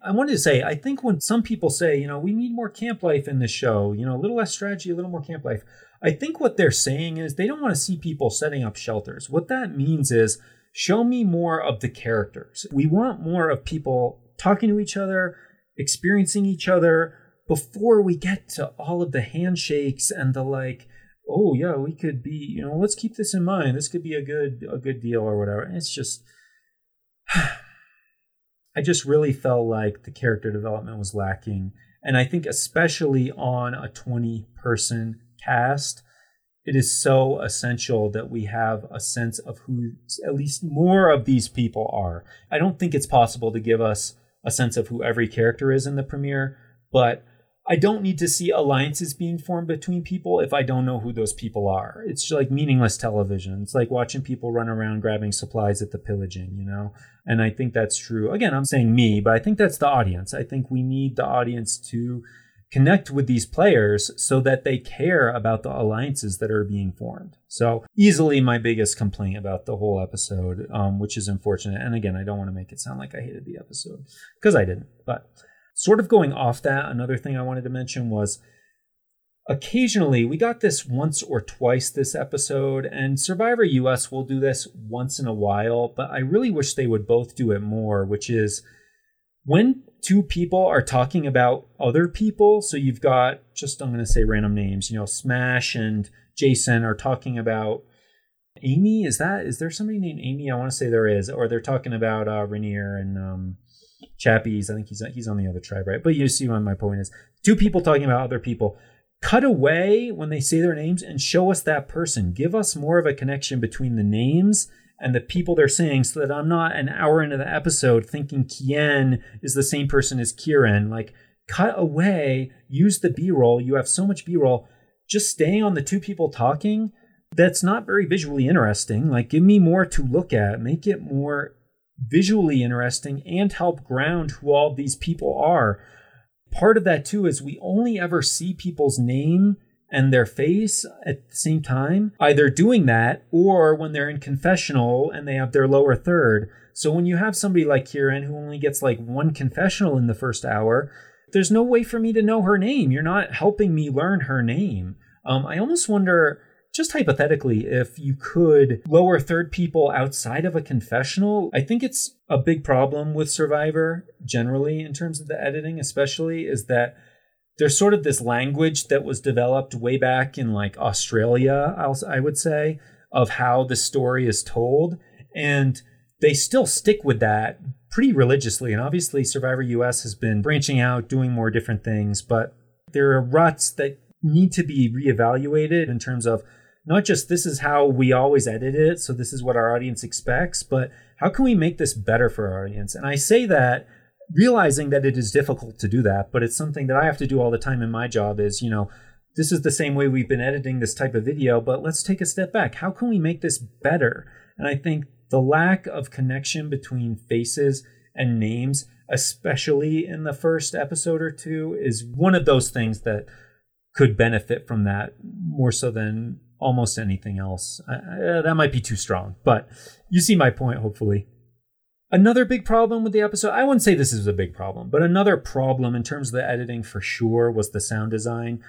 I wanted to say, I think when some people say, you know, we need more camp life in this show, you know, a little less strategy, a little more camp life, I think what they're saying is they don't want to see people setting up shelters. What that means is show me more of the characters. We want more of people talking to each other, experiencing each other before we get to all of the handshakes and the like oh yeah we could be you know let's keep this in mind this could be a good a good deal or whatever and it's just i just really felt like the character development was lacking and i think especially on a 20 person cast, it is so essential that we have a sense of who at least more of these people are. I don't think it's possible to give us a sense of who every character is in the premiere, but I don't need to see alliances being formed between people if I don't know who those people are. It's like meaningless television. It's like watching people run around grabbing supplies at the pillaging, you know? And I think that's true. Again, I'm saying me, but I think that's the audience. I think we need the audience to connect with these players so that they care about the alliances that are being formed. So, easily my biggest complaint about the whole episode, um, which is unfortunate. And again, I don't want to make it sound like I hated the episode because I didn't. But sort of going off that, another thing I wanted to mention was occasionally we got this once or twice this episode, and Survivor US will do this once in a while, but I really wish they would both do it more, which is when two people are talking about other people. So you've got just I'm going to say random names. You know, Smash and Jason are talking about Amy. Is that is there somebody named Amy? I want to say there is, or they're talking about uh, Raniere and um, Chappies. I think he's he's on the other tribe, right? But you see what my point is. Two people talking about other people. Cut away when they say their names and show us that person. Give us more of a connection between the names and the people they're saying so that I'm not an hour into the episode thinking Kian is the same person as Kieran. Like, cut away, use the B roll. You have so much B roll. Just staying on the two people talking, that's not very visually interesting. Like, give me more to look at, make it more visually interesting, and help ground who all these people are. Part of that, too, is we only ever see people's name and their face at the same time, either doing that or when they're in confessional and they have their lower third. So when you have somebody like Kieran who only gets like one confessional in the first hour, there's no way for me to know her name. You're not helping me learn her name. Um, I almost wonder just hypothetically, if you could lower third people outside of a confessional, I think it's a big problem with Survivor generally in terms of the editing, especially, is that there's sort of this language that was developed way back in like Australia, I would say, of how the story is told. And they still stick with that pretty religiously. And obviously, Survivor US has been branching out, doing more different things, but there are ruts that need to be reevaluated in terms of not just this is how we always edit it, so this is what our audience expects, but how can we make this better for our audience? And I say that realizing that it is difficult to do that, but it's something that I have to do all the time in my job is, you know, this is the same way we've been editing this type of video, but let's take a step back. How can we make this better? And I think the lack of connection between faces and names, especially in the first episode or two, is one of those things that could benefit from that more so than almost anything else. That might be too strong, but you see my point, hopefully. Another big problem with the episode, I wouldn't say this is a big problem, but another problem in terms of the editing for sure was the sound design.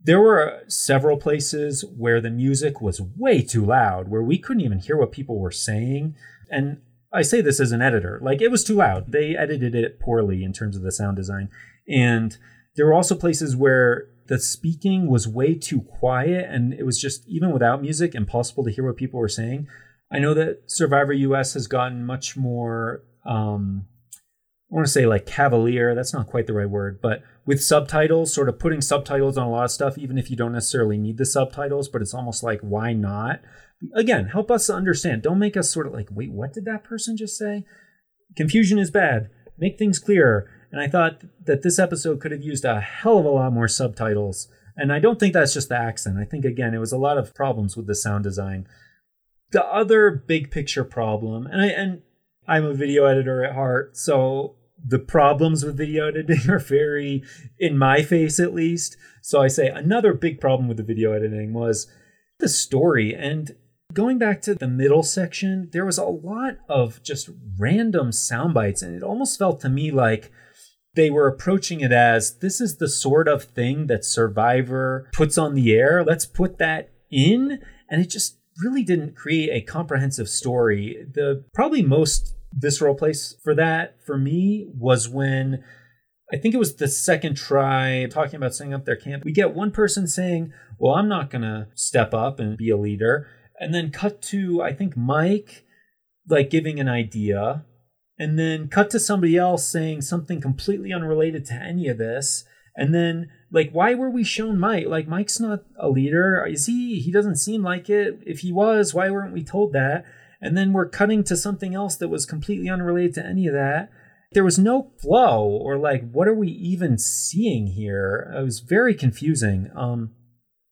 There were uh, several places where the music was way too loud, where we couldn't even hear what people were saying. And I say this as an editor, like it was too loud. They edited it poorly in terms of the sound design. And there were also places where the speaking was way too quiet and it was just even without music impossible to hear what people were saying i know that survivor us has gotten much more um i want to say like cavalier that's not quite the right word but with subtitles sort of putting subtitles on a lot of stuff even if you don't necessarily need the subtitles but it's almost like why not again help us understand don't make us sort of like wait what did that person just say confusion is bad make things clearer and I thought that this episode could have used a hell of a lot more subtitles. And I don't think that's just the accent. I think, again, it was a lot of problems with the sound design. The other big picture problem, and, I, and I'm a video editor at heart, so the problems with video editing are very in my face, at least. So I say another big problem with the video editing was the story. And going back to the middle section, there was a lot of just random sound bites, and it almost felt to me like they were approaching it as this is the sort of thing that Survivor puts on the air. Let's put that in. And it just really didn't create a comprehensive story. The probably most visceral place for that for me was when I think it was the second try talking about setting up their camp. We get one person saying, Well, I'm not going to step up and be a leader. And then cut to, I think, Mike like giving an idea and then cut to somebody else saying something completely unrelated to any of this and then like why were we shown mike? Like mike's not a leader. Is he? He doesn't seem like it. If he was why weren't we told that? And then we're cutting to something else that was completely unrelated to any of that. There was no flow or like what are we even seeing here? It was very confusing. Um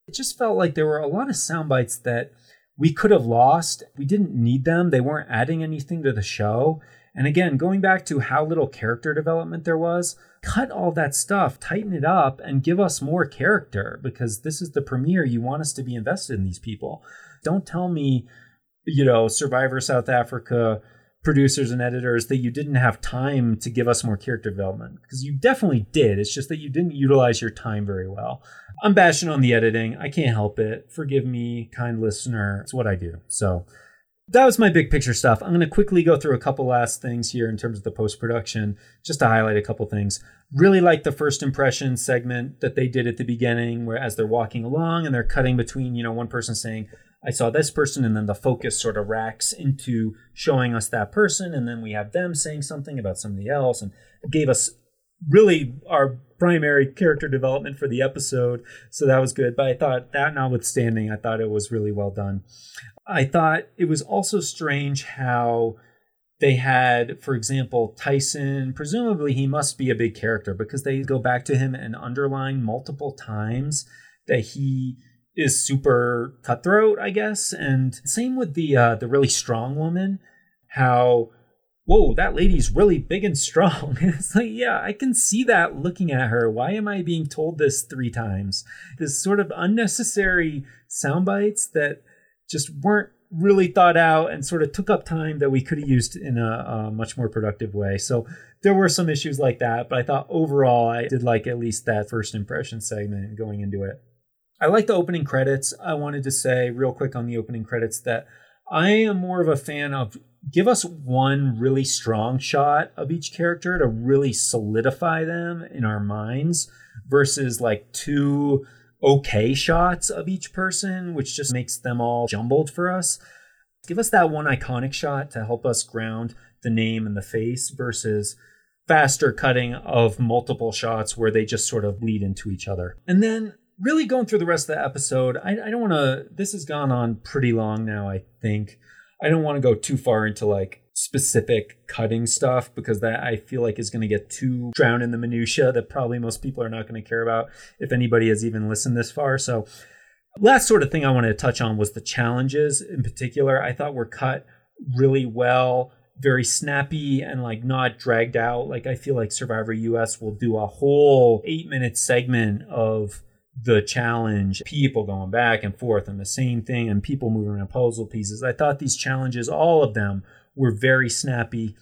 it just felt like there were a lot of sound bites that we could have lost. We didn't need them. They weren't adding anything to the show. And again, going back to how little character development there was, cut all that stuff, tighten it up, and give us more character because this is the premiere. You want us to be invested in these people. Don't tell me, you know, Survivor South Africa producers and editors that you didn't have time to give us more character development because you definitely did. It's just that you didn't utilize your time very well. I'm bashing on the editing. I can't help it. Forgive me, kind listener. It's what I do. So, that was my big picture stuff. I'm going to quickly go through a couple last things here in terms of the post production, just to highlight a couple things. Really like the first impression segment that they did at the beginning, where as they're walking along and they're cutting between, you know, one person saying, I saw this person, and then the focus sort of racks into showing us that person, and then we have them saying something about somebody else, and gave us really our primary character development for the episode. So that was good. But I thought that notwithstanding, I thought it was really well done. I thought it was also strange how they had, for example, Tyson. Presumably, he must be a big character because they go back to him and underline multiple times that he is super cutthroat, I guess. And same with the uh, the really strong woman. How whoa, that lady's really big and strong. it's like, yeah, I can see that looking at her. Why am I being told this three times? This sort of unnecessary sound bites that just weren't really thought out and sort of took up time that we could have used in a, a, much more productive way. So there were some issues like that, but I thought overall I did like at least that first impression segment going into it. I like the opening credits. I wanted to say real quick on the opening credits that I am more of a fan of give us one really strong shot of each character to really solidify them in our minds versus like two okay shots of each person, which just makes them all jumbled for us. Give us that one iconic shot to help us ground the name and the face versus faster cutting of multiple shots where they just sort of bleed into each other. And then really going through the rest of the episode, I, I don't want to, this has gone on pretty long now, I think. I don't want to go too far into like specific cutting stuff because that I feel like is going to get too drowned in the minutia that probably most people are not going to care about if anybody has even listened this far. So last sort of thing I wanted to touch on was the challenges in particular. I thought were cut really well, very snappy and like not dragged out. Like I feel like Survivor US will do a whole 8-minute segment of the challenge, people going back and forth and the same thing, and people moving around puzzle pieces. I thought these challenges, all of them, were very snappy.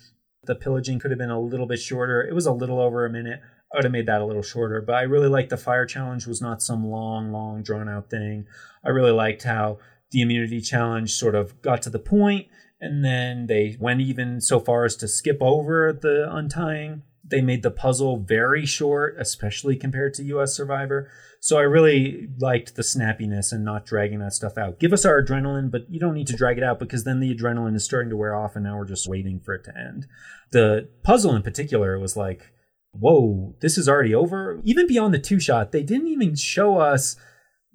The pillaging could have been a little bit shorter. It was a little over a minute. I would have made that a little shorter, but I really liked the fire challenge was not some long, long drawn out thing. I really liked how the immunity challenge sort of got to the point and then they went even so far as to skip over the untying. They made the puzzle very short, especially compared to US Survivor. So I really liked the snappiness and not dragging that stuff out. Give us our adrenaline, but you don't need to drag it out because then the adrenaline is starting to wear off and now we're just waiting for it to end. The puzzle in particular was like, whoa, this is already over. Even beyond the two shot, they didn't even show us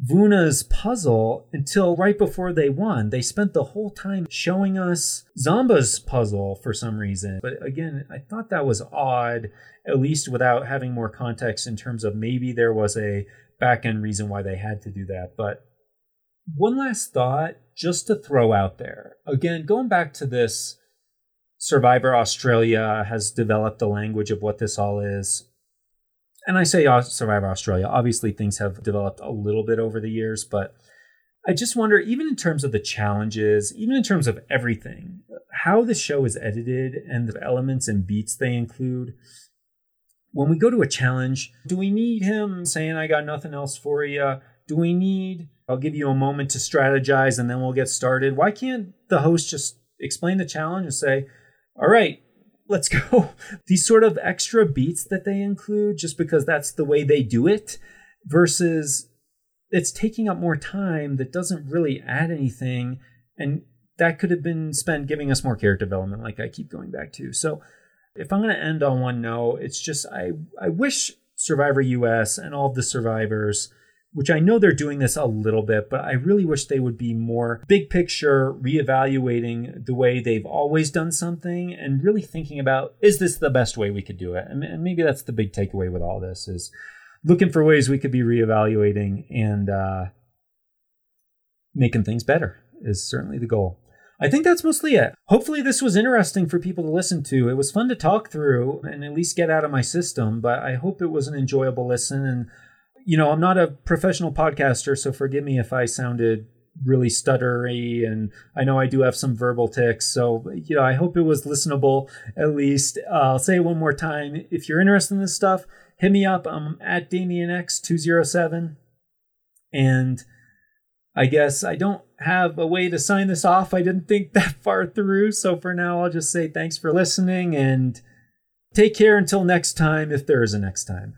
Vuna's puzzle until right before they won. They spent the whole time showing us Zamba's puzzle for some reason. But again, I thought that was odd, at least without having more context in terms of maybe there was a back end reason why they had to do that. But one last thought just to throw out there. Again, going back to this Survivor Australia has developed the language of what this all is. And I say Survivor Australia. Obviously, things have developed a little bit over the years, but I just wonder, even in terms of the challenges, even in terms of everything, how the show is edited and the elements and beats they include, when we go to a challenge, do we need him saying, I got nothing else for you? Do we need, I'll give you a moment to strategize and then we'll get started? Why can't the host just explain the challenge and say, all right, let's go? These sort of extra beats that they include just because that's the way they do it versus it's taking up more time that doesn't really add anything. And that could have been spent giving us more character development, like I keep going back to. So, if I'm going to end on one note, it's just I I wish Survivor US and all of the survivors, which I know they're doing this a little bit, but I really wish they would be more big picture, reevaluating the way they've always done something and really thinking about is this the best way we could do it? And maybe that's the big takeaway with all this is looking for ways we could be reevaluating and uh, making things better is certainly the goal. I think that's mostly it. Hopefully, this was interesting for people to listen to. It was fun to talk through and at least get out of my system, but I hope it was an enjoyable listen. And, you know, I'm not a professional podcaster, so forgive me if I sounded really stuttery and I know I do have some verbal tics. So, you know, I hope it was listenable at least. Uh, I'll say it one more time. If you're interested in this stuff, hit me up. I'm at DamienX207. And I guess I don't have a way to sign this off. I didn't think that far through. So for now, I'll just say thanks for listening and take care until next time, if there is a next time.